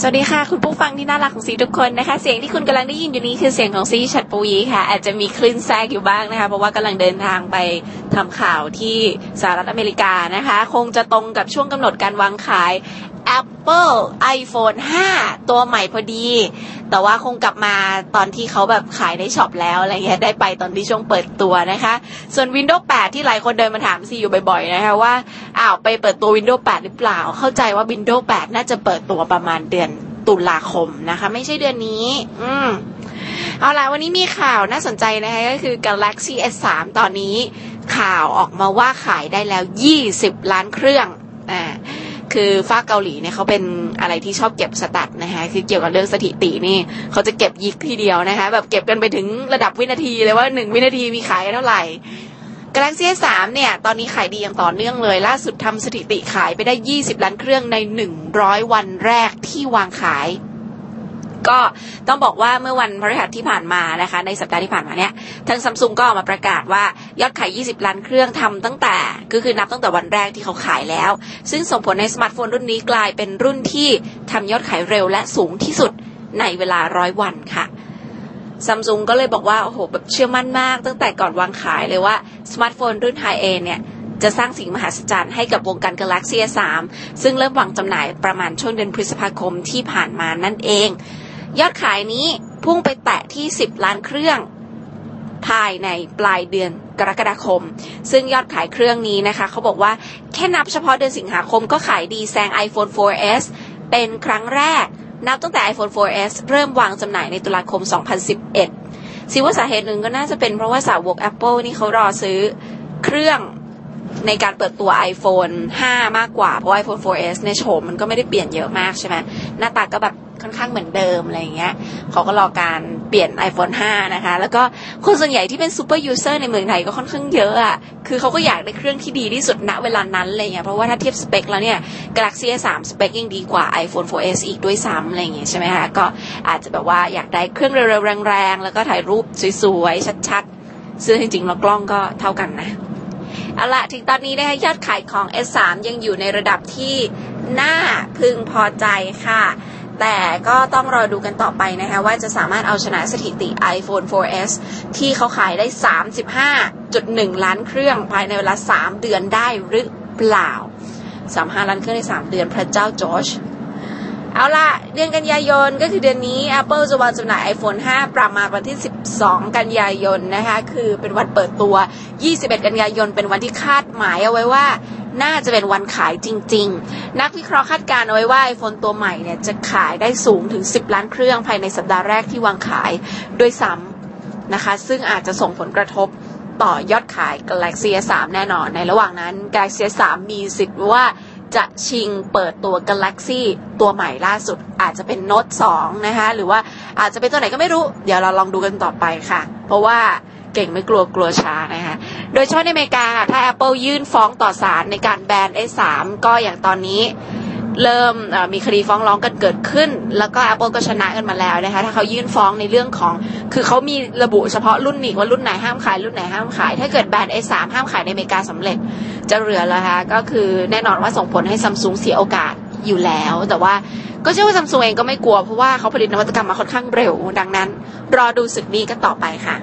สวัสดีค่ะ คุณผู้ฟังที่น่ารักของซีทุกคนนะคะ เสียงที่คุณกำลังได้ยินอยู่นี้คือเสียงของซีชัดปุยค่ะ อาจจะมีคลื่นแทรกอยู่บ้างนะคะ เพราะว่ากำลังเดินทางไปทำข่าวที่สหรัฐอเมริกานะคะ คงจะตรงกับช่วงกำหนดการวางขาย Apple iPhone 5 ตัวใหม่พอดี แต่ว่าคงกลับมาตอนที่เขาแบบขายในช็อปแล้วอะไรเงี้ยได้ไปตอนที่ช่วงเปิดตัวนะคะ ส่วน Windows 8 ที่หลายคนเดินมาถามซีอยู่บ่อยๆนะคะว่าอ้าวไปเปิดตัว Windows 8 หรือเปล่า เข้าใจว่า Windows 8 น่าจะเปิดตัวประมาณเดือนตุลาคมนะคะ ไม่ใช่เดือนนี้ อืมเอาล่ะวันนี้มีข่าวน่าสนใจนะคะก็คือ Galaxy S3 ตอนนี้ข่าวออกมาว่าขายได้แล้ว 20 ล้านเครื่องอ่า คือฝ้าเกาหลีเนี่ยเขาเป็นอะไรที่ชอบเก็บสตัดนะคะคือเกี่ยวกับเรื่องสถิตินี่เขาจะเก็บยิกทีเดียวนะคะแบบเก็บกันไปถึงระดับวินาทีเลยว่าหนึ่งวินาทีมีขายเท่าไหร่ Galaxy S3 เนี่ย ตอนนี้ขายดีอย่างต่อเนื่องเลย ล่าสุดทำสถิติขายไปได้ 20 ล้านเครื่องใน 100 วันแรกที่วางขาย ก็ต้องบอกว่าเมื่อวันพฤหัสที่ผ่านมานะคะ ในสัปดาห์ที่ผ่านมาเนี่ยทางซัมซุงก็ออกมาประกาศว่ายอดขาย 20 ล้านเครื่องทำตั้งแต่ ก็คือนับตั้งแต่วันแรกที่เขาขายแล้ว ซึ่งส่งผลในสมาร์ทโฟนรุ่นนี้กลายเป็นรุ่นที่ทำยอดขายเร็วและสูงที่สุดในเวลาร้อยวันค่ะซัมซุงก็เลยบอกว่า โอ้โห แบบเชื่อมั่นมาก ตั้งแต่ก่อนวางขายเลยว่า สมาร์ทโฟนรุ่นไฮเอเนี่ย จะสร้างสิ่งมหัศจรรย์ให้กับวงการ Galaxy S3 ซึ่งเริ่มวางจำหน่ายประมาณช่วงเดือนพฤษภาคมที่ผ่านมานั่นเอง ยอดขายนี้พุ่งไปแตะที่ 10 ล้านเครื่อง ภายในปลายเดือนกรกฎาคม ซึ่งยอดขายเครื่องนี้นะคะเขาบอกว่าแค่นับเฉพาะเดือนสิงหาคมก็ขายดีแซง iPhone 4S เป็นครั้งแรก นับตั้งแต่ iPhone 4S เริ่มวางจำหน่ายในตุลาคม 2011ซิว่าสาเหตุหนึ่งก็น่าจะเป็นเพราะว่าสาวก Apple นี่เขารอซื้อเครื่อง ในการเปิดตัว iPhone 5 มากกว่า เพราะ iPhone 4S ในโฉมมันก็ไม่ได้เปลี่ยนเยอะมากใช่ไหมหน้าตาก็แบบค่อนข้างเหมือนเดิมอะไรอย่างเงี้ยเขาก็รอการเปลี่ยน iPhone 5 นะคะ แล้วก็คนส่วนใหญ่ที่เป็น super user ในเมืองไทยก็ค่อนข้างเยอะอะ คือเขาก็อยากได้เครื่องที่ดีที่สุดณเวลานั้นอะไรเงี้ย เพราะว่าถ้าเทียบสเปคแล้วเนี่ย Galaxy S3 สเปคยังดีกว่า iPhone 4S อีกด้วยซ้ำอะไรเงี้ยใช่ไหมคะ ก็อาจจะแบบว่าอยากได้เครื่องเร็วๆแรงๆ แล้วก็ถ่ายรูปสวยๆ ชัดๆ ซึ่งจริงๆแล้วกล้องก็เท่ากันนะ เอาละถึงตอนนี้นะคะยอดขายของ S3 ยังอยู่ในระดับที่น่าพึงพอใจค่ะ แต่ก็ต้องรอดูกันต่อไปนะคะว่าจะสามารถเอาชนะสถิติ iPhone 4S ที่เขาขายได้ 35.1 ล้านเครื่องภายในเวลา 3 เดือนได้หรือเปล่า 35 ล้านเครื่องใน 3 เดือนพระเจ้าจอร์จ เอาละเดือนกันยายนก็คือเดือนนี้ Apple จะวางจำหน่าย iPhone 5 ประมาณวันที่ 12 กันยายนนะคะคือเป็นวันเปิดตัว 21 กันยายน เป็นวันที่คาดหมายเอาไว้ว่าน่าจะเป็นวันขายจริง ๆ นักวิเคราะห์คาดการเอาไว้ว่า iPhone ตัวใหม่เนี่ยจะขายได้สูงถึง 10 ล้านเครื่องภายในสัปดาห์แรกที่วางขายด้วยซ้ำนะคะ ซึ่งอาจจะส่งผลกระทบต่อยอดขาย Galaxy S3 แน่นอน ในระหว่างนั้น Galaxy S3 มีสิทธิ์ว่า จะชิงเปิดตัว Galaxy ตัวใหม่ล่าสุด อาจจะเป็น Note 2นะคะ หรือว่าอาจจะเป็นตัวไหนก็ไม่รู้ เดี๋ยวเราลองดูกันต่อไปค่ะ เพราะว่าเก่งไม่กลัวกลัวช้านะคะ โดยเฉพาะในอเมริกาถ้า Apple ยื่นฟ้องต่อศาลในการแบน S3 ก็อย่างตอนนี้ เริ่มมีคดีฟ้องร้องกันเกิดขึ้น แล้วก็ Apple ก็ชนะกันมาแล้วนะคะถ้าเขายื่นฟ้องในเรื่องของ คือเขามีระบุเฉพาะรุ่นนี้ว่ารุ่นไหนห้ามขายรุ่นไหนห้ามขาย ถ้าเกิดแบรน S3 ห้ามขายในอเมริกาสำเร็จจะเหลือแล้วคะก็คือแน่นอนว่าส่งผลให้ซัมซุงเสียโอกาสอยู่แล้ว แต่ว่าก็เชื่อว่าซัมซุงเองก็ไม่กลัวเพราะว่าเขาผลิตนวัตกรรมมาค่อนข้างเร็ว ดังนั้น รอดูศึกนี้กันต่อไปค่ะ